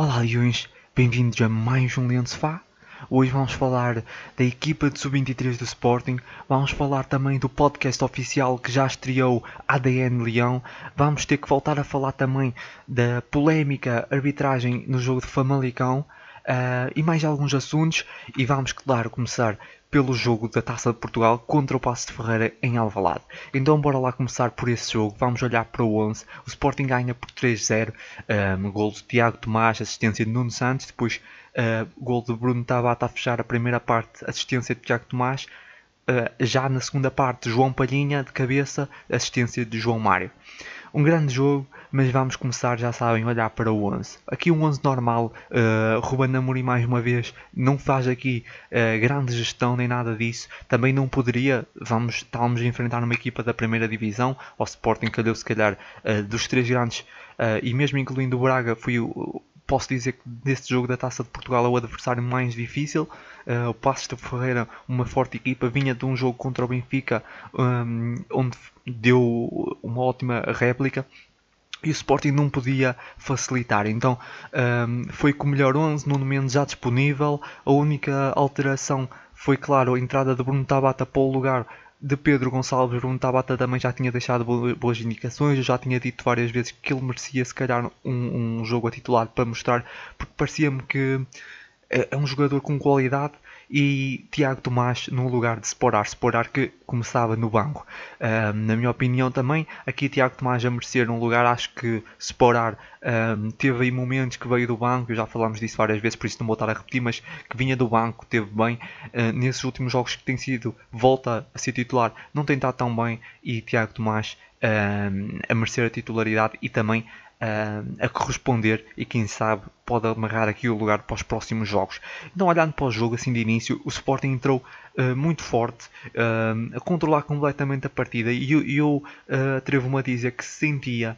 Olá Leões, bem-vindos a mais um Leão Sofá. Hoje vamos falar da equipa de sub-23 do Sporting, vamos falar também do podcast oficial que já estreou ADN Leão, vamos ter que voltar a falar também da polémica arbitragem no jogo de Famalicão uh, e mais alguns assuntos e vamos, claro, começar pelo jogo da Taça de Portugal contra o Passo de Ferreira em Alvalade. Então bora lá começar por esse jogo. Vamos olhar para o 11. O Sporting ganha por 3-0. Um, gol de Tiago Tomás, assistência de Nuno Santos. Depois uh, gol de Bruno Tabata a fechar a primeira parte, assistência de Tiago Tomás. Uh, já na segunda parte, João Palhinha de cabeça, assistência de João Mário. Um grande jogo, mas vamos começar, já sabem, olhar para o 11. Aqui um 11 normal, uh, Ruben Amorim mais uma vez não faz aqui uh, grande gestão nem nada disso. Também não poderia, vamos, estávamos a enfrentar uma equipa da primeira divisão, ao Sporting calhou se calhar uh, dos três grandes, uh, e mesmo incluindo o Braga, foi o, posso dizer que neste jogo da Taça de Portugal é o adversário mais difícil. Uh, o Passos de Ferreira, uma forte equipa, vinha de um jogo contra o Benfica, um, onde deu uma ótima réplica. E o Sporting não podia facilitar, então um, foi com o melhor 11, no momento já disponível. A única alteração foi, claro, a entrada de Bruno Tabata para o lugar de Pedro Gonçalves Bruno Tabata também já tinha deixado boas indicações, eu já tinha dito várias vezes que ele merecia se calhar um, um jogo a titular para mostrar, porque parecia-me que é, é um jogador com qualidade e Tiago Tomás no lugar de Sporar, Sporar que começava no banco. Um, na minha opinião também, aqui Tiago Tomás a merecer um lugar, acho que Sporar um, teve aí momentos que veio do banco, já falámos disso várias vezes, por isso não vou estar a repetir, mas que vinha do banco, teve bem. Uh, nesses últimos jogos que tem sido, volta a ser titular, não tem estado tão bem e Tiago Tomás um, a merecer a titularidade e também uh, a corresponder e quem sabe pode amarrar aqui o lugar para os próximos jogos. Então olhando para o jogo assim de início, o Sporting entrou uh, muito forte, uh, a controlar completamente a partida e eu, eu atrevo-me a dizer que sentia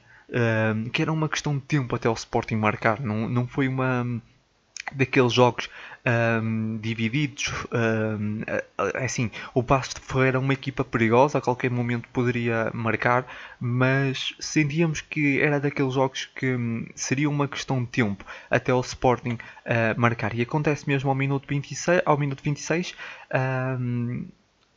que era uma questão de tempo até o Sporting marcar, não, não foi uma daqueles jogos um, divididos. Um, é assim, o Passo de Ferreira é uma equipa perigosa, a qualquer momento poderia marcar, mas sentíamos que era daqueles jogos que um, seria uma questão de tempo até o Sporting uh, marcar. E acontece mesmo ao minuto 26, ao minuto 26 um,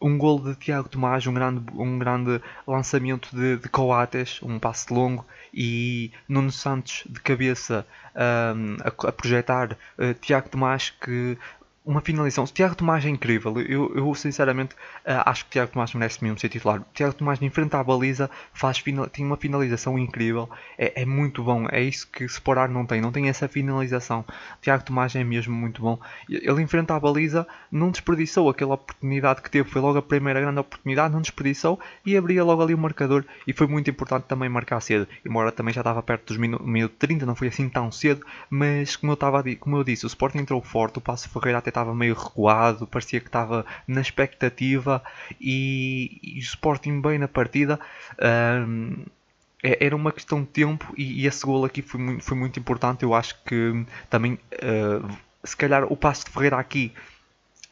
um gol de Tiago Tomás, um grande, um grande lançamento de, de Coates, um passe longo e Nuno Santos de cabeça um, a, a, projetar uh, Tiago Tomás que uma finalização. O Tiago Tomás é incrível. Eu, eu sinceramente uh, acho que Tiago Tomás merece mesmo ser titular. Tiago Tomás enfrenta a baliza, faz final, tem uma finalização incrível. É, é muito bom. É isso que Sporar não tem. Não tem essa finalização. Tiago Tomás é mesmo muito bom. Ele enfrenta a baliza, não desperdiçou aquela oportunidade que teve. Foi logo a primeira grande oportunidade, não desperdiçou e abria logo ali o marcador. E foi muito importante também marcar cedo. Embora também já estava perto dos minutos minuto 30, não foi assim tão cedo. Mas como eu, estava, como eu disse, o Sporting entrou forte. O Passo Ferreira até estava meio recuado, parecia que estava na expectativa e, e o Sporting bem na partida. Um, é, era uma questão de tempo e, e esse gol aqui foi muito, foi muito importante. Eu acho que também, uh, se calhar, o passo de Ferreira aqui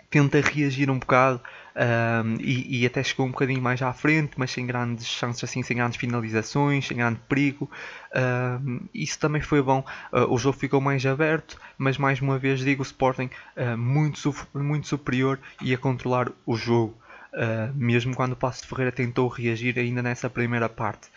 tenta reagir um bocado um, e, e, até chegou um bocadinho mais à frente, mas sem grandes chances, assim, sem grandes finalizações, sem grande perigo. Um, isso também foi bom. Uh, o jogo ficou mais aberto, mas mais uma vez digo o Sporting uh, muito, muito superior e a controlar o jogo. Uh, mesmo quando o Passo de Ferreira tentou reagir ainda nessa primeira parte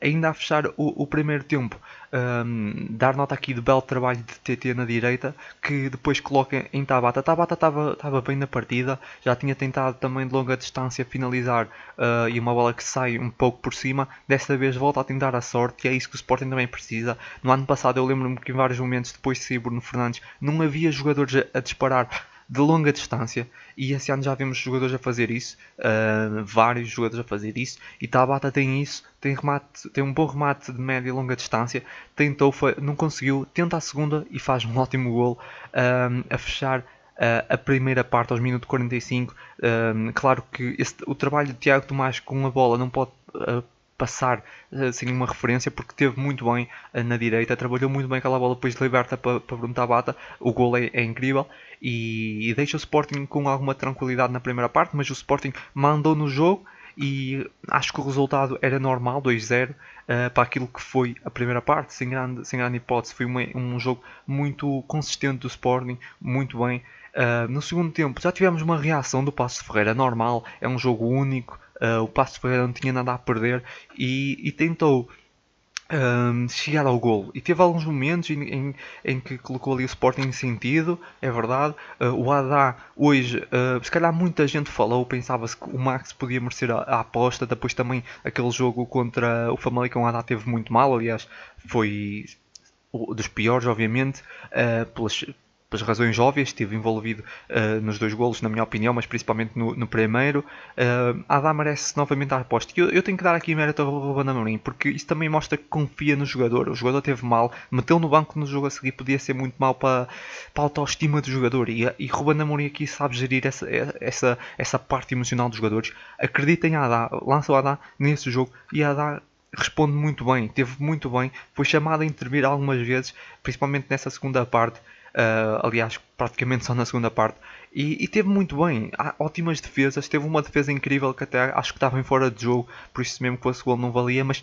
ainda a fechar o, o primeiro tempo, um, dar nota aqui do belo trabalho de TT na direita, que depois coloca em Tabata. Tabata estava bem na partida, já tinha tentado também de longa distância finalizar uh, e uma bola que sai um pouco por cima. Desta vez volta a tentar a sorte e é isso que o Sporting também precisa. No ano passado eu lembro-me que em vários momentos depois de sair Bruno Fernandes não havia jogadores a, a disparar de longa distância. E esse ano já vemos jogadores a fazer isso, uh, vários jogadores a fazer isso. E Tabata tem isso, tem, remate, tem um bom remate de média e longa distância, tentou, foi, não conseguiu, tenta a segunda e faz um ótimo gol uh, a fechar Uh, a primeira parte aos minutos 45. Uh, claro que o trabalho de Tiago Tomás com a bola não pode uh, passar sem uma referência porque teve muito bem na direita, trabalhou muito bem aquela bola depois de liberta para, para Bruno Tabata. O gol é, é incrível e, e, deixa o Sporting com alguma tranquilidade na primeira parte, mas o Sporting mandou no jogo e acho que o resultado era normal, 2-0, uh, para aquilo que foi a primeira parte, sem grande, sem grande hipótese. Foi uma, um jogo muito consistente do Sporting, muito bem. Uh, no segundo tempo já tivemos uma reação do Passo Ferreira normal, é um jogo único, uh, o Passo Ferreira não tinha nada a perder e, e tentou um, chegar ao golo. E teve alguns momentos em, em, em, que colocou ali o Sporting em sentido, é verdade. Uh, o Adá, hoje, uh, se calhar muita gente falou, pensava-se que o Max podia merecer a, a, aposta. Depois também aquele jogo contra o Famalicão, o Adá teve muito mal, aliás, foi dos piores, obviamente, uh, pelas pelas razões óbvias, esteve envolvido uh, nos dois golos, na minha opinião, mas principalmente no, no primeiro. Uh, Adá merece novamente a aposta. Eu, eu tenho que dar aqui mérito ao Ruben Amorim, porque isso também mostra que confia no jogador. O jogador teve mal, meteu no banco no jogo a seguir, podia ser muito mal para, para a autoestima do jogador. E, e Ruben Amorim aqui sabe gerir essa, essa, essa parte emocional dos jogadores. Acreditem em Adá, lança o Adá nesse jogo e Adá responde muito bem, teve muito bem, foi chamado a intervir algumas vezes, principalmente nessa segunda parte. Uh, aliás, praticamente só na segunda parte. E, e, teve muito bem, Há ótimas defesas. Teve uma defesa incrível que até acho que estava em fora de jogo, por isso mesmo que o gol não valia. Mas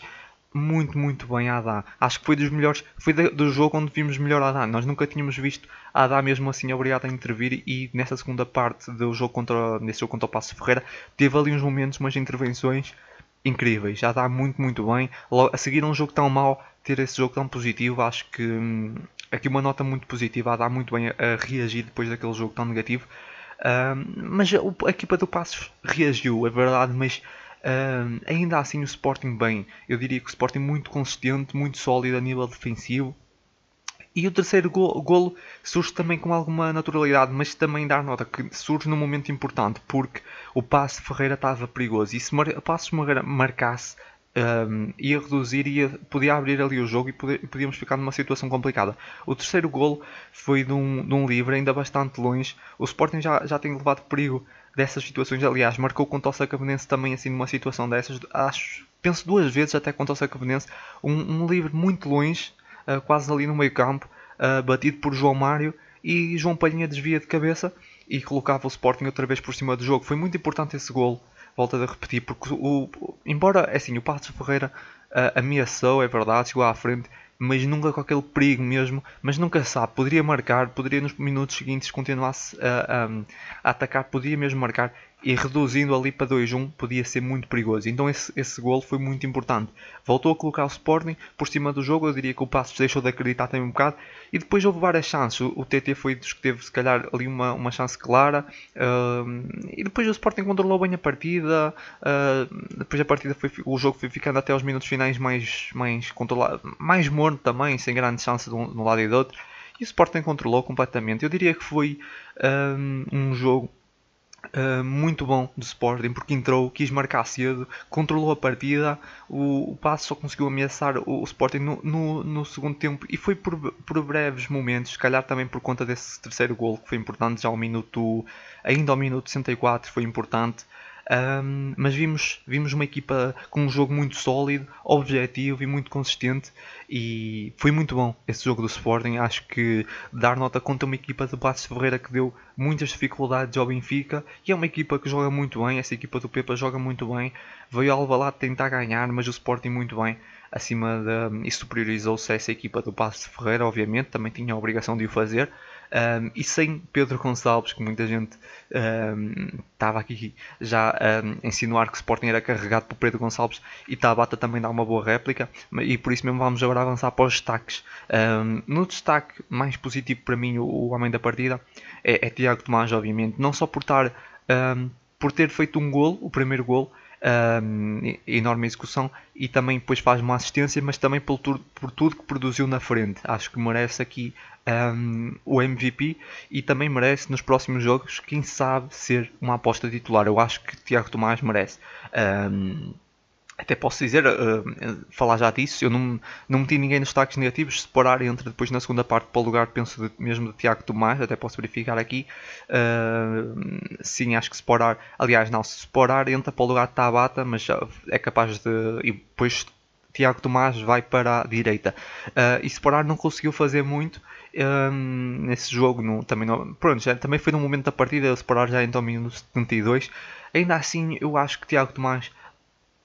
muito, muito bem a Adá. Acho que foi dos melhores, foi do jogo onde vimos melhor a Adá. Nós nunca tínhamos visto a Adá mesmo assim obrigado a intervir e nessa segunda parte do jogo contra, nesse jogo contra o Passo Ferreira, teve ali uns momentos, umas intervenções incríveis. Já dá muito, muito bem. Logo, a seguir um jogo tão mau, ter esse jogo tão positivo, acho que hum, aqui uma nota muito positiva, a dar muito bem a, reagir depois daquele jogo tão negativo. mas a, equipa do Passos reagiu, é verdade, mas ainda assim o Sporting bem. Eu diria que o Sporting muito consistente, muito sólido a nível defensivo. E o terceiro golo, golo surge também com alguma naturalidade, mas também dar nota que surge num momento importante, porque o passe Ferreira estava perigoso. E se o passe Ferreira marcasse um, ia reduzir e podia abrir ali o jogo e podíamos ficar numa situação complicada. O terceiro golo foi de um, de um livre, ainda bastante longe. O Sporting já, já tem levado perigo dessas situações. Aliás, marcou contra o Sacavenense também assim numa situação dessas. Acho, penso duas vezes até contra o Sacavenense. Um, um livre muito longe, uh, quase ali no meio campo, uh, batido por João Mário e João Palhinha desvia de cabeça e colocava o Sporting outra vez por cima do jogo. Foi muito importante esse golo volto a repetir, porque o, embora é assim, o Passos Ferreira uh, ameaçou, é verdade, chegou à frente, mas nunca com aquele perigo mesmo, mas nunca sabe, poderia marcar, poderia nos minutos seguintes continuasse a, a, a atacar, podia mesmo marcar e reduzindo ali para 2-1 podia ser muito perigoso. Então esse, esse gol foi muito importante. Voltou a colocar o Sporting por cima do jogo, eu diria que o Passos deixou de acreditar também um bocado e depois houve várias chances. O, TT foi dos que teve se calhar ali uma, uma chance clara uh, e depois o Sporting controlou bem a partida. Uh, depois a partida foi, o jogo foi ficando até aos minutos finais mais, mais controlado, mais morno também, sem grande chance de um, de um lado e do outro. E o Sporting controlou completamente. Eu diria que foi um, um jogo Uh, muito bom do Sporting porque entrou, quis marcar cedo, controlou a partida. O, o Passo só conseguiu ameaçar o, o Sporting no, no, no, segundo tempo e foi por, por, breves momentos, se calhar também por conta desse terceiro gol que foi importante já ao minuto, ainda ao minuto 64 foi importante. Um, mas vimos, vimos uma equipa com um jogo muito sólido, objetivo e muito consistente e foi muito bom esse jogo do Sporting. Acho que dar nota contra uma equipa do Passos Ferreira que deu muitas dificuldades ao Benfica e é uma equipa que joga muito bem. Essa equipa do Pepa joga muito bem. Veio ao Alvalade tentar ganhar, mas o Sporting muito bem acima de, e superiorizou-se a essa equipa do Passos Ferreira, obviamente, também tinha a obrigação de o fazer. Um, e sem Pedro Gonçalves, que muita gente um, estava aqui já um, a insinuar que o Sporting era carregado por Pedro Gonçalves e Tabata também dá uma boa réplica, e por isso mesmo vamos agora avançar para os destaques. no destaque mais positivo para mim, o, o homem da partida é, é, Tiago Tomás, obviamente, não só por, estar, por ter feito um gol, o primeiro gol, um, enorme execução e também depois faz uma assistência, mas também por, por tudo que produziu na frente. Acho que merece aqui um, o MVP e também merece nos próximos jogos, quem sabe, ser uma aposta titular. Eu acho que Tiago Tomás merece. Um, até posso dizer, uh, falar já disso, eu não, não meti ninguém nos destaques negativos, se Sporar entra depois na segunda parte para o lugar, penso de, mesmo de Tiago Tomás, até posso verificar aqui. Uh, sim, acho que Sporar, aliás não, se Sporar entra para o lugar de Tabata, mas é capaz de, e depois Tiago Tomás vai para a direita. Uh, e Sporar não conseguiu fazer muito, um, nesse jogo no, também não, pronto, já, também foi no momento da partida, o Sporar já entrou no minuto 72 ainda assim eu acho que Tiago Tomás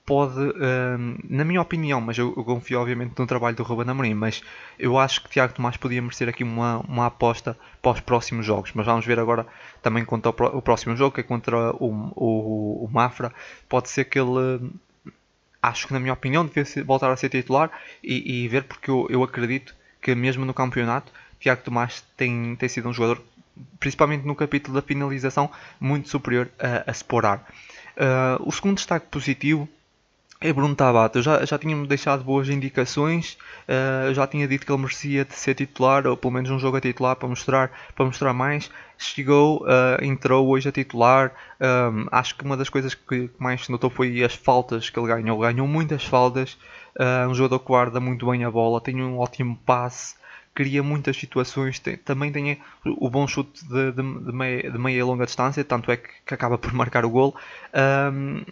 pode, uh, na minha opinião, mas eu, eu, confio obviamente no trabalho do Ruben Amorim, mas eu acho que Tiago Tomás podia merecer aqui uma, uma aposta para os próximos jogos. Mas vamos ver agora também contra o, o próximo jogo, que é contra o, o, o Mafra. Pode ser que ele acho que na minha opinião devia voltar a ser titular e, e ver porque eu, eu, acredito que mesmo no campeonato Tiago Tomás tem, tem sido um jogador principalmente no capítulo da finalização muito superior a, a Sporar. Uh, o segundo destaque positivo é Bruno Tabata. Eu já, já tinha-me deixado boas indicações, uh, já tinha dito que ele merecia de ser titular, ou pelo menos um jogo a titular para mostrar, para mostrar mais. Chegou, uh, entrou hoje a titular. Um, acho que uma das coisas que mais se notou foi as faltas que ele ganhou. Ganhou muitas faltas. Uh, um jogador que guarda muito bem a bola, tem um ótimo passe cria muitas situações, tem, também tem o bom chute de, de, de, meia, de meia e longa distância, tanto é que, que acaba por marcar o gol. Um,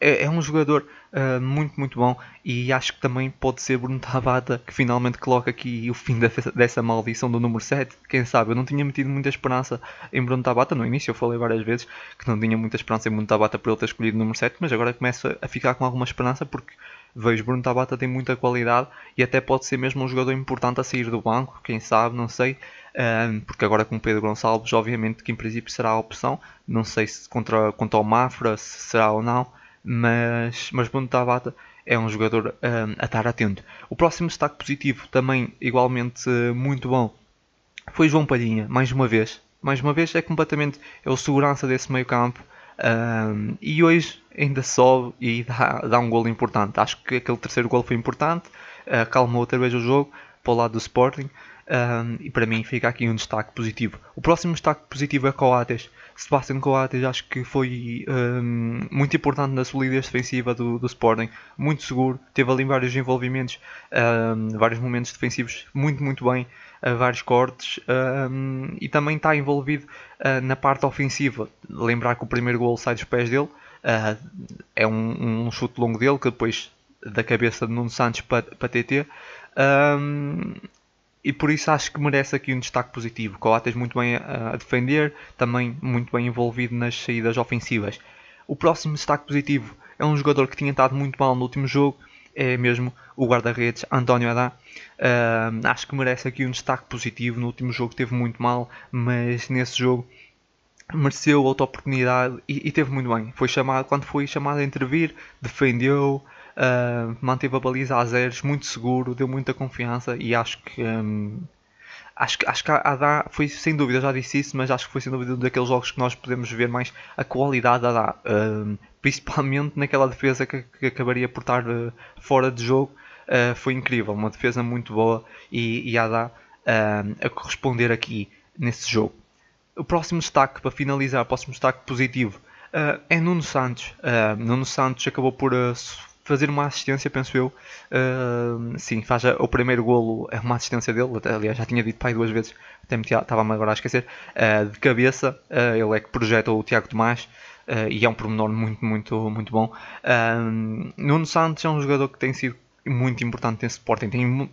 é, é, um jogador uh, muito, muito bom e acho que também pode ser Bruno Tabata que finalmente coloca aqui o fim dessa, maldição do número 7. Quem sabe? Eu não tinha metido muita esperança em Bruno Tabata. No início eu falei várias vezes que não tinha muita esperança em Bruno Tabata por ele ter escolhido o número 7, mas agora começo a ficar com alguma esperança porque vejo Bruno Tabata tem muita qualidade e até pode ser mesmo um jogador importante a sair do banco, quem sabe, não sei. Um, porque agora com Pedro Gonçalves, obviamente que em princípio será a opção. Não sei se contra, contra o Mafra se será ou não, mas, mas Bruno Tabata é um jogador um, a estar atento. O próximo destaque positivo, também igualmente uh, muito bom, foi João Palhinha, mais uma vez. Mais uma vez é completamente é o segurança desse meio campo. Um, e hoje ainda sobe e dá, dá um gol importante. Acho que aquele terceiro gol foi importante, uh, calmou outra vez o jogo para o lado do Sporting. Um, e para mim fica aqui um destaque positivo. O próximo destaque positivo é Coates. Sebastian Coates acho que foi um, muito importante na solidez defensiva do, do, Sporting, muito seguro, teve ali vários envolvimentos, um, vários momentos defensivos muito, muito bem, vários cortes e também está envolvido uh, na parte ofensiva. Lembrar que o primeiro gol sai dos pés dele, uh, é um, um, chute longo dele que depois da cabeça de Nuno Santos para, para TT. Um, e por isso acho que merece aqui um destaque positivo. Coates muito bem a, defender, também muito bem envolvido nas saídas ofensivas. O próximo destaque positivo é um jogador que tinha estado muito mal no último jogo, é mesmo o guarda-redes António Adá. Uh, acho que merece aqui um destaque positivo. No último jogo teve muito mal, mas nesse jogo mereceu outra oportunidade e, e teve muito bem. Foi chamado, quando foi chamado a intervir, defendeu, Uh, manteve a baliza a zeros, muito seguro, deu muita confiança e acho que. Um, acho, acho que Adá foi sem dúvida, já disse isso, mas acho que foi sem dúvida um daqueles jogos que nós podemos ver mais a qualidade da Adá, um, principalmente naquela defesa que, que acabaria por estar uh, fora de jogo. Uh, foi incrível, uma defesa muito boa e, e Adá a corresponder aqui nesse jogo. O próximo destaque, para finalizar, o próximo destaque positivo uh, é Nuno Santos. Uh, Nuno Santos acabou por uh, fazer uma assistência, penso eu. Uh, sim, faz a, o primeiro golo, é uma assistência dele. Aliás, já tinha dito pai duas vezes, até estava-me agora a esquecer. Uh, de cabeça, uh, ele é que projeta o Tiago Tomás. e é um pormenor muito, muito, muito bom. Nuno Santos é um jogador que tem sido muito importante nesse Sporting. Tem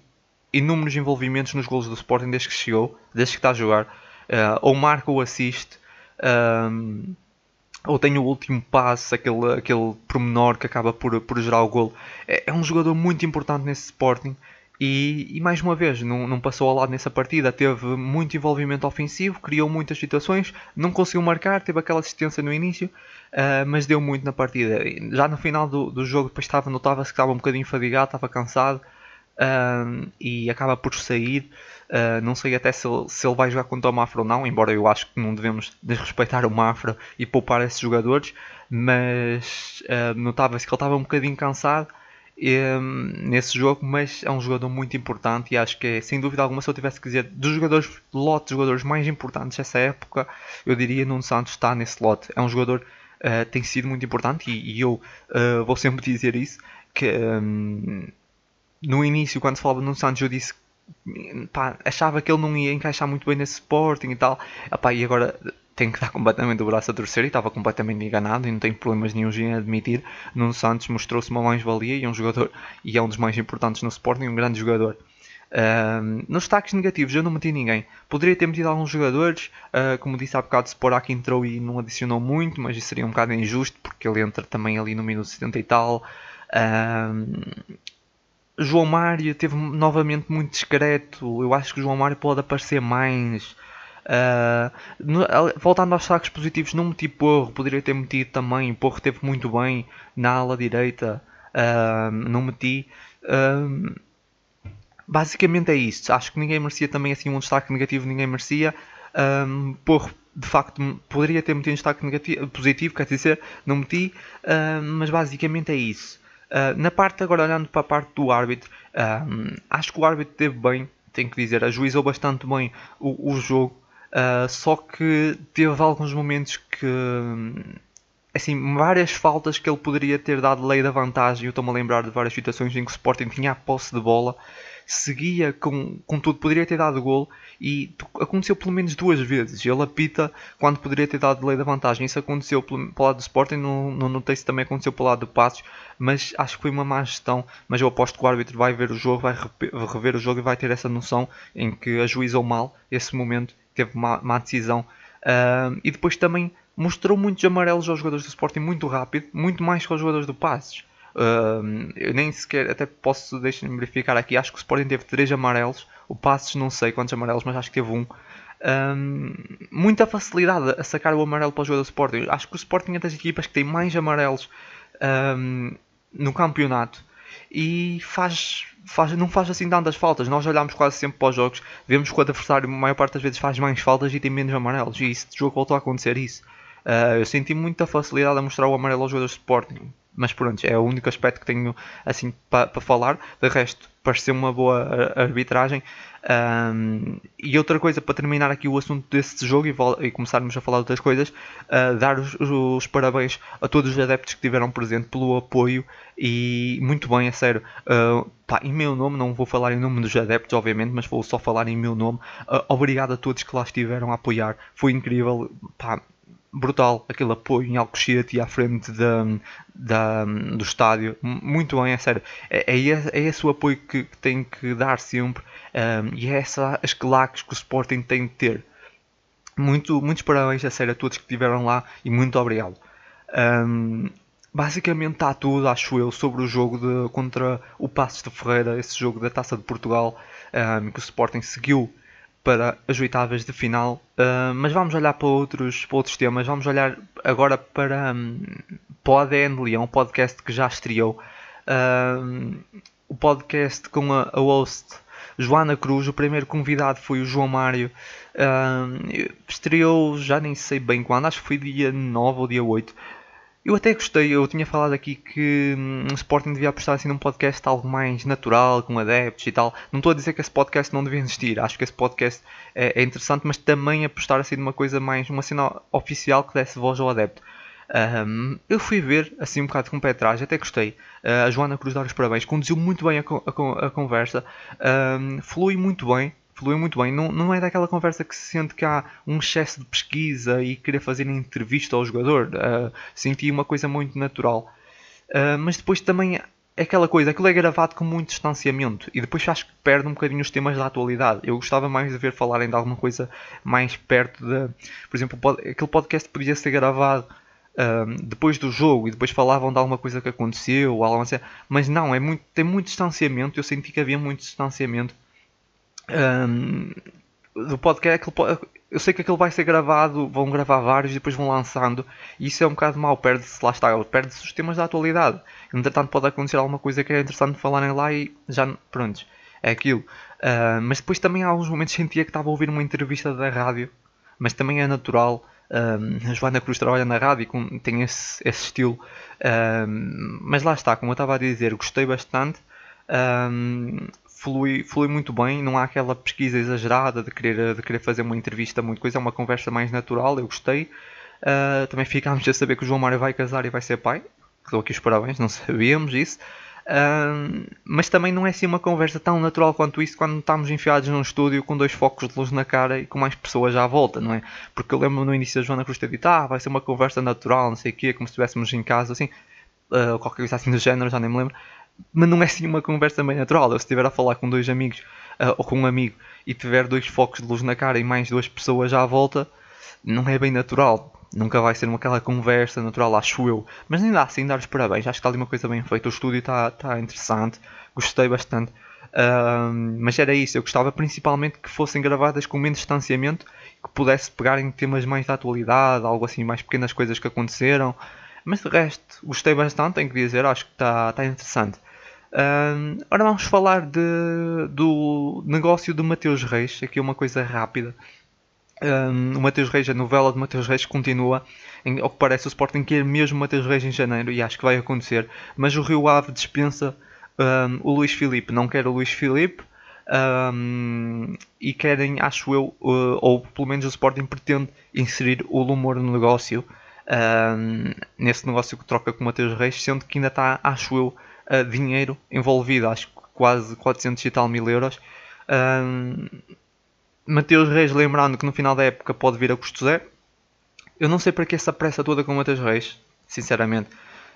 inúmeros envolvimentos nos golos do Sporting desde que chegou, desde que está a jogar. ou marca ou assiste ou tem o último passe, aquele, aquele promenor que acaba por, por gerar o golo. É, é um jogador muito importante nesse Sporting e, e, mais uma vez não, não passou ao lado nessa partida. Teve muito envolvimento ofensivo, criou muitas situações, não conseguiu marcar, teve aquela assistência no início, uh, mas deu muito na partida. Já no final do, do jogo, depois estava, notava-se que estava um bocadinho fadigado, estava cansado uh, e acaba por sair. Uh, não sei até se ele, se ele vai jogar contra o Mafra ou não, embora eu acho que não devemos desrespeitar o Mafra e poupar esses jogadores, mas uh, notava-se que ele estava um bocadinho cansado um, nesse jogo, mas é um jogador muito importante e acho que é, sem dúvida alguma, se eu tivesse que dizer dos jogadores, lote de jogadores mais importantes dessa época, eu diria Nuno Santos está nesse lote. É um jogador uh, tem sido muito importante e, e eu vou sempre dizer isso, que um, no início, quando se falava Nuno Santos, eu disse pá, achava que ele não ia encaixar muito bem nesse Sporting e tal. Epá, e agora tenho que dar completamente o braço a torcer e estava completamente enganado e não tenho problemas nenhum em admitir. Nuno Santos mostrou-se uma mais-valia e um jogador e é um dos mais importantes no Sporting, um grande jogador. Uh, nos destaques negativos eu não meti ninguém. Poderia ter metido alguns jogadores, uh, como disse há bocado, Sporak entrou e não adicionou muito, mas isso seria um bocado injusto porque ele entra também ali no minuto 70 e tal. Uh, João Mário teve novamente muito discreto. Eu acho que o João Mário pode aparecer mais. Uh, no, voltando aos sacos positivos, não meti Porro, poderia ter metido também. Porro teve muito bem na ala direita, uh, não meti. Uh, basicamente é isto. Acho que ninguém merecia também assim um destaque negativo, ninguém merecia. Um, Porro, de facto, poderia ter metido um destaque negativo, positivo, quer dizer, não meti, mas basicamente é isso. Na parte agora olhando para a parte do árbitro, acho que o árbitro teve bem, tenho que dizer, ajuizou bastante bem o, o jogo. Uh, só que teve alguns momentos que. Assim, várias faltas que ele poderia ter dado lei da vantagem. Eu estou-me a lembrar de várias situações em que o Sporting tinha a posse de bola, seguia com, com tudo, poderia ter dado gol e aconteceu pelo menos duas vezes. Ele apita quando poderia ter dado lei da vantagem. Isso aconteceu pelo, pelo lado do Sporting, não, não notei se também aconteceu pelo lado do Passos, mas acho que foi uma má gestão. Mas eu aposto que o árbitro vai ver o jogo, vai rever o jogo e vai ter essa noção em que ajuizou mal esse momento teve uma má decisão. Uh, e depois também mostrou muitos amarelos aos jogadores do Sporting muito rápido, muito mais que aos jogadores do Passos. Uh, eu nem sequer, até posso, deixar-me verificar aqui, acho que o Sporting teve 3 amarelos, o Passos não sei quantos amarelos, mas acho que teve um. Um, muita facilidade a sacar o amarelo para o jogador do Sporting. Acho que o Sporting é das equipas que tem mais amarelos um, no campeonato e faz, faz, não faz assim tantas faltas. Nós olhamos quase sempre para os jogos, vemos que o adversário, a maior parte das vezes, faz mais faltas e tem menos amarelos. E este jogo voltou a acontecer isso. Uh, eu senti muita facilidade a mostrar o amarelo aos jogadores de Sporting. Mas pronto, é o único aspecto que tenho assim para pa falar. De resto, pareceu uma boa arbitragem. Um, e outra coisa para terminar aqui o assunto desse jogo e, e começarmos a falar outras coisas, uh, dar os, os, parabéns a todos os adeptos que estiveram presentes pelo apoio e muito bem, a sério. Uh, pá, em meu nome, não vou falar em nome dos adeptos, obviamente, mas vou só falar em meu nome. Uh, obrigado a todos que lá estiveram a apoiar, foi incrível. Pá, brutal aquele apoio em Alcochete e à frente da, da, do estádio. Muito bem, é sério. É, é, é esse o apoio que, que tem que dar sempre um, e é essa as claques que o Sporting tem de ter. Muito, muitos parabéns a sério a todos que estiveram lá e muito obrigado. Um, basicamente está tudo, acho eu, sobre o jogo de, contra o Passos de Ferreira, esse jogo da Taça de Portugal, um, que o Sporting seguiu para as oitavas de final. Uh, mas vamos olhar para outros, para outros temas. Vamos olhar agora para, um, para o ADN Leão, podcast que já estreou. Uh, o podcast com a, a host Joana Cruz. O primeiro convidado foi o João Mário. Uh, estreou já nem sei bem quando, acho que foi dia 9 ou dia 8. Eu até gostei, eu tinha falado aqui que hum, o Sporting devia apostar assim num podcast algo mais natural, com adeptos e tal. Não estou a dizer que esse podcast não devia existir, acho que esse podcast é, é interessante, mas também apostar assim numa coisa mais, uma cena oficial que desse voz ao adepto. Um, eu fui ver, assim um bocado com o pé atrás, até gostei. Uh, a Joana Cruz dar os parabéns, conduziu muito bem a, a, a conversa, um, flui muito bem flui muito bem. Não, não é daquela conversa que se sente que há um excesso de pesquisa e querer fazer entrevista ao jogador. Uh, senti uma coisa muito natural. Uh, mas depois também é aquela coisa, aquilo é gravado com muito distanciamento e depois acho que perde um bocadinho os temas da atualidade. Eu gostava mais de ver falarem de alguma coisa mais perto de. Por exemplo, aquele podcast podia ser gravado um, depois do jogo e depois falavam de alguma coisa que aconteceu, ou assim, mas não, é muito, tem muito distanciamento. Eu senti que havia muito distanciamento um, do podcast. Eu sei que aquilo vai ser gravado, vão gravar vários e depois vão lançando. E isso é um bocado mau, perde-se, lá está, perde-se os temas da atualidade. Entretanto, pode acontecer alguma coisa que é interessante falarem lá e já, pronto, é aquilo. Uh, mas depois também há alguns momentos sentia que estava a ouvir uma entrevista da rádio, mas também é natural. Um, a Joana Cruz trabalha na rádio e tem esse, esse estilo. Um, mas lá está, como eu estava a dizer, gostei bastante. Um, flui, flui muito bem, não há aquela pesquisa exagerada de querer, de querer fazer uma entrevista, muito coisa, é uma conversa mais natural, eu gostei. Uh, também ficámos a saber que o João Mário vai casar e vai ser pai, dou aqui os parabéns, não sabíamos isso. Uh, mas também não é assim uma conversa tão natural quanto isso quando estamos enfiados num estúdio com dois focos de luz na cara e com mais pessoas à volta, não é? Porque eu lembro no início da Joana Cruz ter dito, ah, vai ser uma conversa natural, não sei o quê, como se estivéssemos em casa, assim, uh, qualquer coisa assim do género, já nem me lembro mas não é assim uma conversa bem natural. Eu se estiver a falar com dois amigos uh, ou com um amigo e tiver dois focos de luz na cara e mais duas pessoas à volta, não é bem natural. Nunca vai ser uma aquela conversa natural, acho eu. Mas ainda assim, dar os parabéns. Acho que está ali uma coisa bem feita. O estúdio está, interessante. Gostei bastante. Uh, mas era isso. Eu gostava principalmente que fossem gravadas com menos distanciamento. Que pudesse pegar em temas mais da atualidade. Algo assim, mais pequenas coisas que aconteceram. Mas de resto, gostei bastante. Tenho que dizer. Acho que está interessante. Uh, agora vamos falar de, do negócio do Mateus Reis. Aqui uma coisa rápida. Um, o Mateus Reis, a novela de Mateus Reis continua. Em, ao que parece, o Sporting quer mesmo Mateus Reis em janeiro e acho que vai acontecer. Mas o Rio Ave dispensa um, o Luís Filipe, não quer o Luís Filipe. Um, e querem, acho eu, uh, ou pelo menos o Sporting pretende inserir o Lumor no negócio, nesse negócio que troca com o Mateus Reis, sendo que ainda está, acho eu, uh, dinheiro envolvido, acho que quase 400 e tal mil euros. Mateus Reis, lembrando que no final da época pode vir a custo zero. Eu não sei para que essa pressa toda com o Mateus Reis, sinceramente.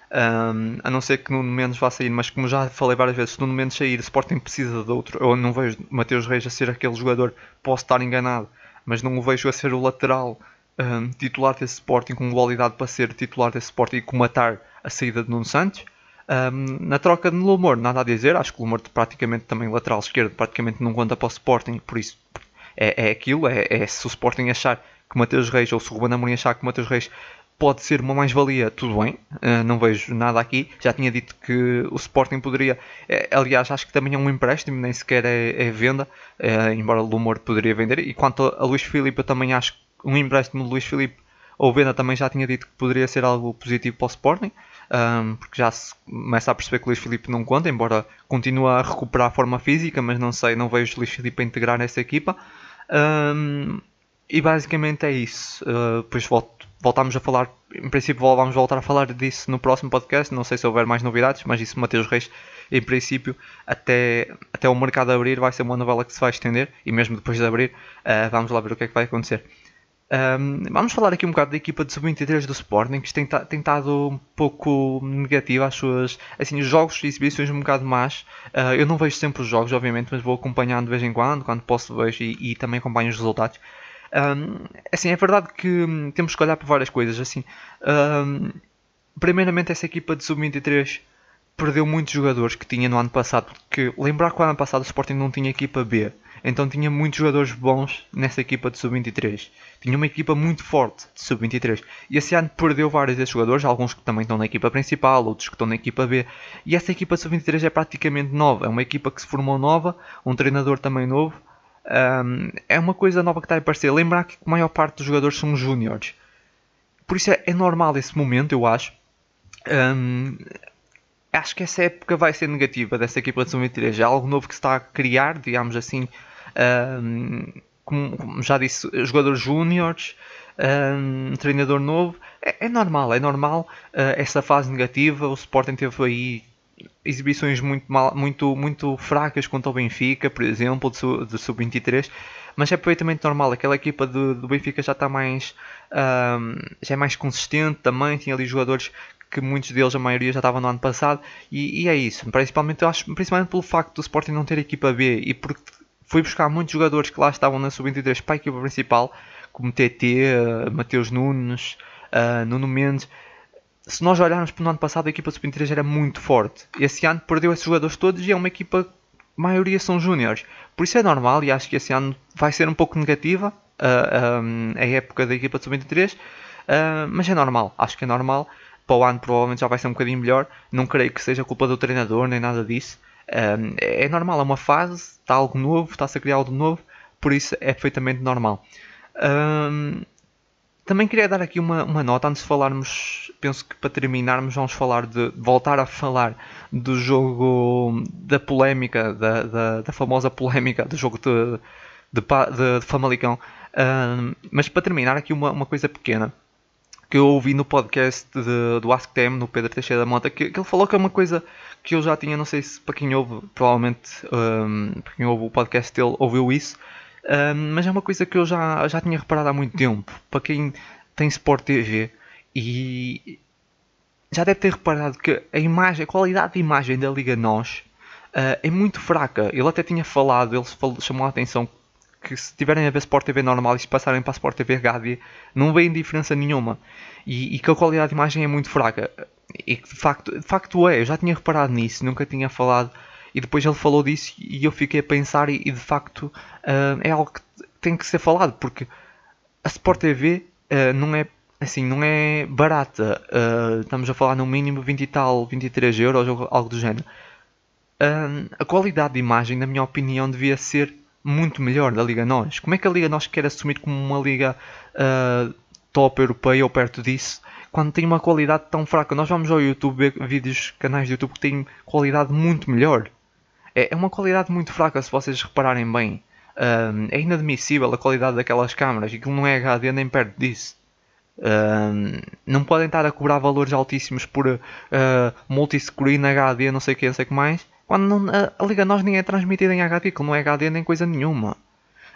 Um, a não ser que Nuno Mendes vá sair, mas como já falei várias vezes, se Nuno Mendes sair, Sporting precisa de outro. Eu não vejo Mateus Reis a ser aquele jogador, posso estar enganado, mas não o vejo a ser o lateral um, titular desse Sporting com qualidade para ser titular desse Sporting e comatar a saída de Nuno Santos. Um, na troca de Lumor, nada a dizer, acho que o Lumor praticamente também lateral esquerdo, praticamente não conta para o Sporting, por isso é, é aquilo, é, é, se o Sporting achar que Mateus Reis ou se o Ruben Amorim achar que Mateus Reis pode ser uma mais-valia, tudo bem, uh, não vejo nada aqui. Já tinha dito que o Sporting poderia, é, aliás, acho que também é um empréstimo, nem sequer é, é venda, uh, embora o Lumor poderia vender. E quanto a Luís Filipe, eu também acho que um empréstimo de Luís Filipe ou venda também já tinha dito que poderia ser algo positivo para o Sporting. Um, porque já se começa a perceber que o Luís Filipe não conta, embora continue a recuperar a forma física, mas não sei, não vejo o Luís Filipe a integrar nessa equipa. Um, e basicamente é isso. Uh, depois volto, voltamos a falar, em princípio vamos voltar a falar disso no próximo podcast. Não sei se houver mais novidades, mas isso Mateus Reis, em princípio, até, até o mercado abrir, vai ser uma novela que se vai estender. E mesmo depois de abrir, uh, vamos lá ver o que é que vai acontecer. Um, vamos falar aqui um bocado da equipa de sub-23 do Sporting, que tem, tem estado um pouco negativa as suas assim, os jogos e exibições um bocado más. Uh, eu não vejo sempre os jogos, obviamente, mas vou acompanhando de vez em quando, quando posso vejo e, e também acompanho os resultados. Um, assim, é verdade que hum, temos que olhar para várias coisas. Assim, um, primeiramente, essa equipa de sub-23 perdeu muitos jogadores que tinha no ano passado. Porque lembrar que o ano passado o Sporting não tinha equipa B. Então tinha muitos jogadores bons nessa equipa de sub-23. Tinha uma equipa muito forte de sub-23. E esse ano perdeu vários desses jogadores, alguns que também estão na equipa principal, outros que estão na equipa B. E essa equipa de sub-23 é praticamente nova. É uma equipa que se formou nova, um treinador também novo. Um, é uma coisa nova que está a aparecer. Lembrar que a maior parte dos jogadores são júniores. Por isso é, é, normal esse momento, eu acho. Um, acho que essa época vai ser negativa dessa equipa de sub-23. É algo novo que se está a criar, digamos assim, como, como, já disse, jogadores júniores, um, treinador novo. É, é, normal, é normal uh, essa fase negativa. O Sporting teve aí exibições muito, mal, muito, muito fracas contra o Benfica, por exemplo, de, de sub-23, mas é perfeitamente normal. Aquela equipa do, do Benfica já está mais, um, já é mais consistente também. Tinha ali jogadores que muitos deles, a maioria, já estavam no ano passado, e, e é isso. Principalmente, eu acho, principalmente pelo facto do Sporting não ter equipa B e porque foi buscar muitos jogadores que lá estavam na sub-23 para a equipa principal, como TT, uh, Mateus Nunes, uh, Nuno Mendes. Se nós olharmos para o ano passado, a equipa sub-23 era muito forte. Esse ano perdeu esses jogadores todos e é uma equipa, a maioria são júniores. Por isso é normal e acho que esse ano vai ser um pouco negativa um, a época da equipa sub-23, uh, mas é normal, acho que é normal. Para o ano provavelmente já vai ser um bocadinho melhor. Não creio que seja culpa do treinador nem nada disso. É normal, é uma fase, está algo novo, está-se a criar algo novo, por isso é perfeitamente normal. Um, também queria dar aqui uma, uma, nota antes de falarmos, penso que para terminarmos vamos falar de voltar a falar do jogo da polémica, da, da, da famosa polémica do jogo de, de, de, de Famalicão. Um, mas para terminar aqui uma, uma coisa pequena que eu ouvi no podcast de, do Ask Them, no Pedro Teixeira da Mota, que, que, ele falou que é uma coisa que eu já tinha, não sei se para quem ouve, provavelmente um, para quem ouve o podcast dele ouviu isso, um, mas é uma coisa que eu já, já tinha reparado há muito tempo. Para quem tem Sport TV e já deve ter reparado que a imagem, a qualidade de imagem da Liga Nós uh, é muito fraca. Ele até tinha falado, ele falou, chamou a atenção que se tiverem a ver Sport TV normal e se passarem para a Sport TV HD, não veem diferença nenhuma. E, e, que a qualidade de imagem é muito fraca. E de facto, de facto é, eu já tinha reparado nisso, nunca tinha falado. E depois ele falou disso e eu fiquei a pensar, e, e de facto uh, é algo que tem que ser falado, porque a Sport TV uh, não é assim, não é barata. Uh, estamos a falar no mínimo 20 e tal, 23 euros ou algo do género. Uh, a qualidade de imagem, na minha opinião, devia ser muito melhor da Liga Nós. Como é que a Liga Nós quer assumir como uma liga uh, top europeia ou perto disso, quando tem uma qualidade tão fraca? Nós vamos ao YouTube ver vídeos, canais de YouTube que têm qualidade muito melhor. É, é uma qualidade muito fraca se vocês repararem bem. Uh, é inadmissível a qualidade daquelas câmaras. Aquilo não é HD nem perto disso. Uh, não podem estar a cobrar valores altíssimos por uh, multiscreen HD, não sei o que, não sei o que mais. Quando não, a, a, Liga Nós nem é transmitida em HD, que não é HD nem coisa nenhuma.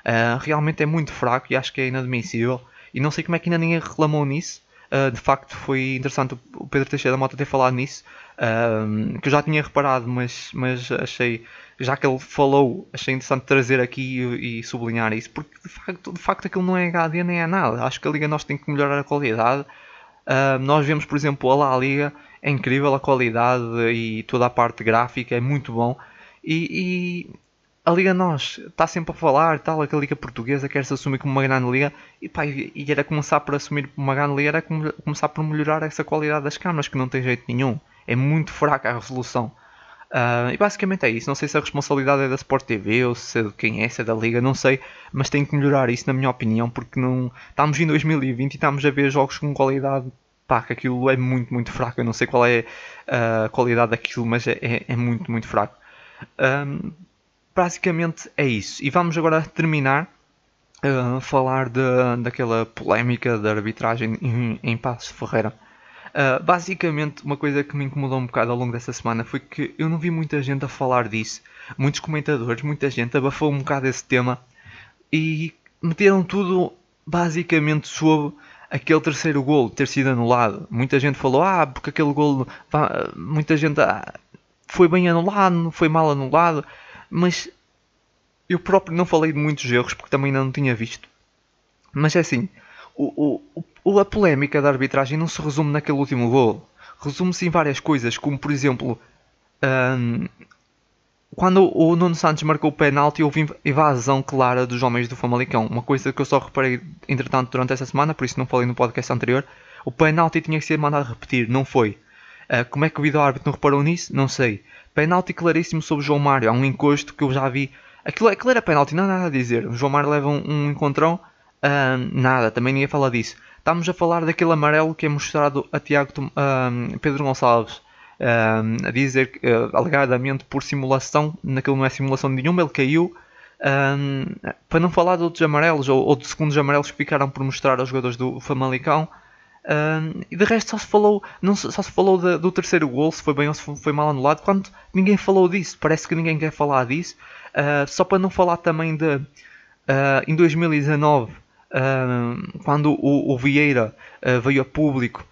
Uh, realmente é muito fraco e acho que é inadmissível. E não sei como é que ainda ninguém reclamou nisso. Uh, de facto, foi interessante o Pedro Teixeira da Mota ter falado nisso. Uh, que eu já tinha reparado, mas, mas achei já que ele falou, achei interessante trazer aqui e, e sublinhar isso, porque de facto, de facto aquilo não é HD nem é nada. Acho que a Liga nós tem que melhorar a qualidade. Uh, nós vemos, por exemplo, a La Liga, é incrível a qualidade e toda a parte gráfica, é muito bom. E, e a Liga Nós está sempre a falar, tal, que a Liga Portuguesa quer se assumir como uma grande liga, e, pá, e era começar por assumir uma grande liga, era começar por melhorar essa qualidade das câmaras, que não tem jeito nenhum. É muito fraca a resolução. Uh, e basicamente é isso. Não sei se a responsabilidade é da Sport TV ou se é de quem é, se é da Liga, não sei. Mas tem que melhorar isso, na minha opinião, porque não estamos em 2020 e estamos a ver jogos com qualidade. Pá, que aquilo é muito, muito fraco. Eu não sei qual é a qualidade daquilo, mas é, é, é muito, muito fraco. Um, basicamente é isso. E vamos agora terminar a uh, falar de, daquela polémica da arbitragem em, em Passos Ferreira. Uh, basicamente, uma coisa que me incomodou um bocado ao longo dessa semana foi que eu não vi muita gente a falar disso. Muitos comentadores, muita gente abafou um bocado esse tema e meteram tudo basicamente sobre aquele terceiro gol ter sido anulado. Muita gente falou, ah, porque aquele gol, muita gente ah, foi bem anulado, foi mal anulado, mas eu próprio não falei de muitos erros porque também ainda não tinha visto. Mas é assim, o, o, a polémica da arbitragem não se resume naquele último gol. Resume-se em várias coisas, como por exemplo, um, quando o Nuno Santos marcou o penalti, houve invasão clara dos homens do Famalicão. Uma coisa que eu só reparei, entretanto, durante essa semana, por isso não falei no podcast anterior. O penalti tinha que ser mandado repetir, não foi. Uh, como é que o vídeo-árbitro não reparou nisso? Não sei. Penalti claríssimo sobre o João Mário. Há um encosto que eu já vi. Aquilo, aquilo era penalti, não há nada a dizer. O João Mário leva um, um encontrão. Uh, nada, também ninguém fala disso. Estamos a falar daquele amarelo que é mostrado a Tiago um, Pedro Gonçalves. Um, a dizer uh, alegadamente por simulação, naquilo não é simulação nenhuma, ele caiu. Um, para não falar de outros amarelos ou, ou de segundos amarelos que ficaram por mostrar aos jogadores do Famalicão. Um, e de resto só se falou, não, só se falou de, do terceiro gol, se foi bem ou se foi mal anulado, quando ninguém falou disso. Parece que ninguém quer falar disso. Uh, só para não falar também de uh, em 2019 quando o, o Vieira uh, veio a público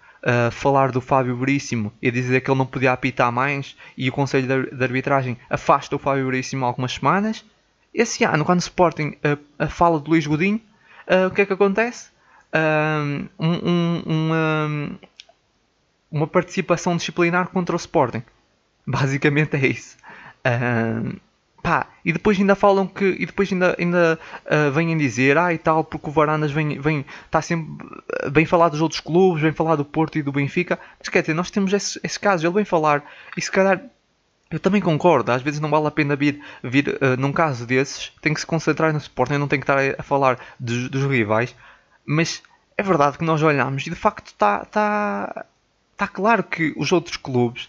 falar do Fábio Veríssimo e dizer que ele não podia apitar mais e o Conselho de, Arbitragem afasta o Fábio Veríssimo algumas semanas, esse ano, quando o Sporting uh, fala de Luís Godinho, o que é que acontece? Um, um, uma participação disciplinar contra o Sporting. Basicamente é isso. Pá, e depois ainda falam que. E depois ainda, ainda uh, vêm dizer, ah e tal, porque o Varandas vem, vem, está sempre bem falar dos outros clubes, vem falar do Porto e do Benfica. Mas quer dizer, nós temos esse, esse caso, ele vem falar, e se calhar. Eu também concordo, às vezes não vale a pena vir, vir uh, num caso desses, tem que se concentrar no Sporting, não tem que estar a, falar dos, dos rivais, mas é verdade que nós olhamos e de facto está tá, tá claro que os outros clubes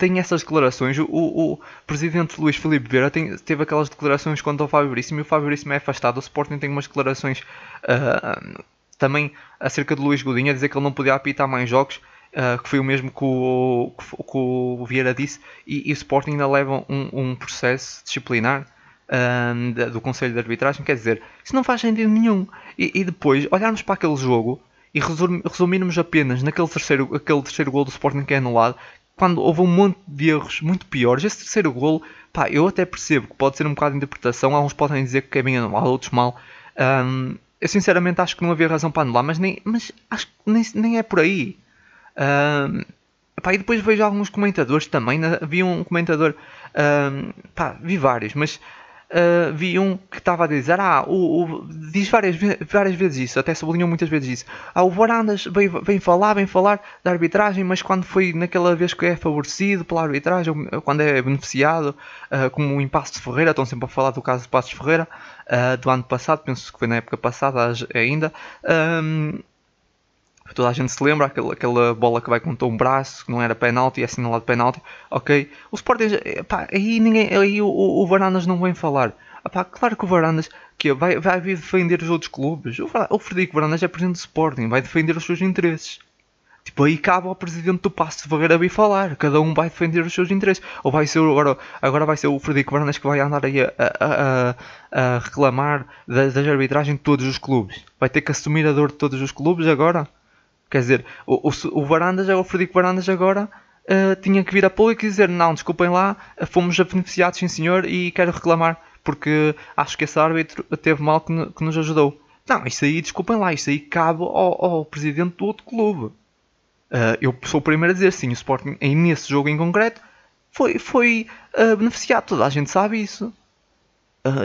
tem essas declarações. O, o, presidente Luís Filipe Vieira tem, teve aquelas declarações contra o Fábio e o Fábio é afastado. O Sporting tem umas declarações uh, também acerca de Luís Godinho a dizer que ele não podia apitar mais jogos. Uh, que foi o mesmo que o, que o Vieira disse, e, e, o Sporting ainda leva um, um processo disciplinar uh, do Conselho de Arbitragem. Quer dizer, isso não faz sentido nenhum. E, e depois olharmos para aquele jogo e resumirmos apenas naquele terceiro, aquele terceiro gol do Sporting que é anulado, quando houve um monte de erros muito piores, esse terceiro golo, pá, eu até percebo que pode ser um bocado de interpretação, alguns podem dizer que é bem anular, outros mal. Um, eu sinceramente acho que não havia razão para anular, mas, nem, mas acho que nem, nem é por aí. Um, pá, e depois vejo alguns comentadores também, havia um comentador, um, pá, vi vários, mas uh, vi um que estava a dizer, ah, o, o, diz várias, várias vezes isso, até sublinhou muitas vezes isso. Ah, o Varandas vem, vem falar, vem falar da arbitragem, mas quando foi naquela vez que é favorecido pela arbitragem, quando é beneficiado, uh, como o impasse de Ferreira, estão sempre a falar do caso de Passos Ferreira, uh, do ano passado, penso que foi na época passada ainda. Um, toda a gente se lembra, aquela, aquela bola que vai contra um braço, que não era penalti, é assinalado penalti, ok? O Sporting, pá, aí, ninguém, aí o, o, Varandas não vem falar. Pá, claro que o Varandas que vai, vai vir defender os outros clubes. O, o Frederico Varandas é presidente do Sporting, vai defender os seus interesses. Tipo, aí cabe ao presidente do Passo de Ferreira vir falar. Cada um vai defender os seus interesses. Ou vai ser agora, agora vai ser o Frederico Varandas que vai andar aí a, a, a, a reclamar das, das arbitragens de todos os clubes. Vai ter que assumir a dor de todos os clubes agora. Quer dizer, o, o, o Varandas, o Frederico Varandas agora uh, tinha que vir a público e dizer não, desculpem lá, fomos beneficiados sim senhor e quero reclamar porque acho que esse árbitro teve mal que, que nos ajudou. Não, isso aí, desculpem lá, isso aí cabe ao, ao presidente do outro clube. Uh, eu sou o primeiro a dizer sim, o Sporting nesse jogo em concreto foi, foi uh, beneficiado, toda a gente sabe isso.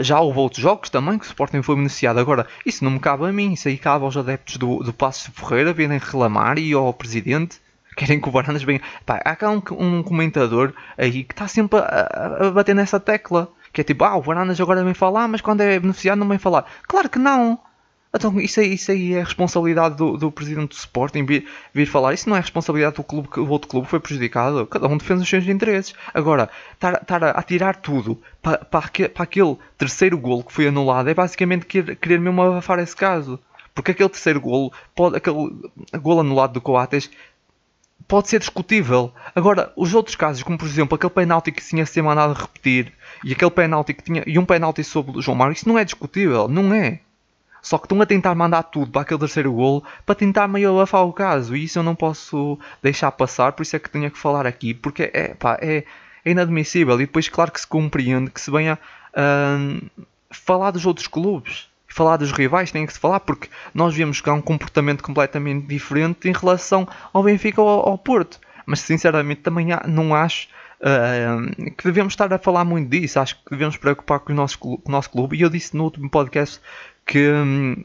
Já houve outros jogos também que o Sporting foi beneficiado. Agora, isso não me cabe a mim, isso aí cabe aos adeptos do, do Passo Ferreira virem reclamar e ao presidente. Querem que o Baranas venha. Há cá um, um comentador aí que está sempre a, a, bater nessa tecla. Que é tipo, ah, o Baranas agora vem falar, mas quando é beneficiado não vem falar. Claro que não! Então isso aí, isso aí é responsabilidade do, do presidente do Sporting vir, vir falar. Isso não é responsabilidade do clube que o outro clube foi prejudicado. Cada um defende os seus interesses. Agora, estar a, tirar tudo para, para, aquele terceiro golo que foi anulado é basicamente querer, querer mesmo abafar esse caso. Porque aquele terceiro golo, pode, aquele golo anulado do Coates, pode ser discutível. Agora, os outros casos, como por exemplo aquele penalti que tinha ser mandado repetir e aquele penalti que tinha e um penalti sobre o João Mário, isso não é discutível, não é. Só que estão a tentar mandar tudo para aquele terceiro golo para tentar meio abafar o caso. E isso eu não posso deixar passar, por isso é que tinha que falar aqui, porque é, pá, é, é inadmissível. E depois, claro que se compreende que se venha uh, falar dos outros clubes. Falar dos rivais, tem que se falar, porque nós vimos que há um comportamento completamente diferente em relação ao Benfica ou ao, Porto. Mas sinceramente também não acho Uh, que devemos estar a falar muito disso. Acho que devemos preocupar com o nosso clube. E eu disse no último podcast que hum,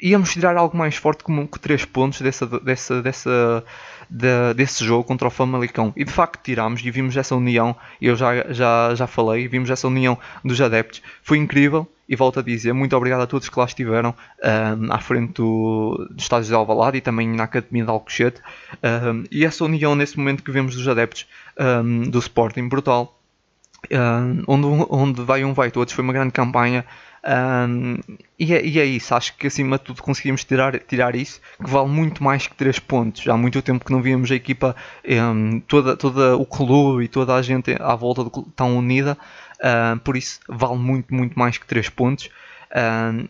íamos tirar algo mais forte como que 3 pontos dessa, dessa, dessa, de, desse jogo contra o Famalicão. E de facto tirámos e vimos essa união, eu já, já, já falei, vimos essa união dos adeptos. Foi incrível e volto a dizer, muito obrigado a todos que lá estiveram um, à frente do, do estádio de Alvalade e também na Academia de Alcochete. Um, e essa união nesse momento que vemos dos adeptos um, do Sporting, brutal. onde, onde vai um vai todos, foi uma grande campanha. Um, e, é, e, é, isso, acho que acima de tudo conseguimos tirar, tirar isso, que vale muito mais que 3 pontos. Há muito tempo que não víamos a equipa, um, toda, toda o clube e toda a gente à volta do clube tão unida, um, por isso vale muito, muito mais que 3 pontos.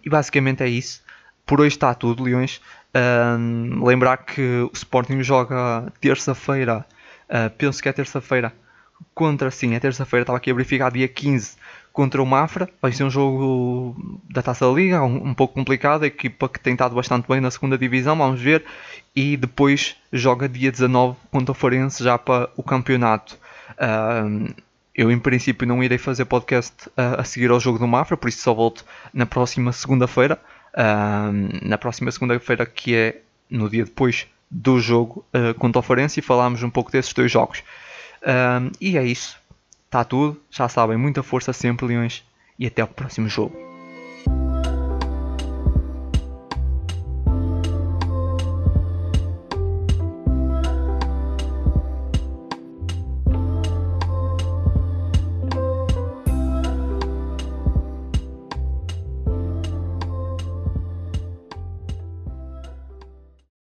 e basicamente é isso. Por hoje está tudo, Leões. lembrar que o Sporting joga terça-feira, uh, penso que é terça-feira, contra, sim, é terça-feira, estava aqui a verificar, dia 15 contra o Mafra. Vai ser um jogo da Taça da Liga, um, um, pouco complicado. A equipa que tem estado bastante bem na segunda divisão, vamos ver. E depois joga dia 19 contra o Farense já para o campeonato. Uh, eu, em princípio, não irei fazer podcast uh, a seguir ao jogo do Mafra, por isso só volto na próxima segunda-feira. Uh, na próxima segunda-feira, que é no dia depois do jogo contra o Farense, e falámos um pouco desses dois jogos. e é isso. Está tudo, já sabem, muita força sempre, Leões, e até o próximo jogo.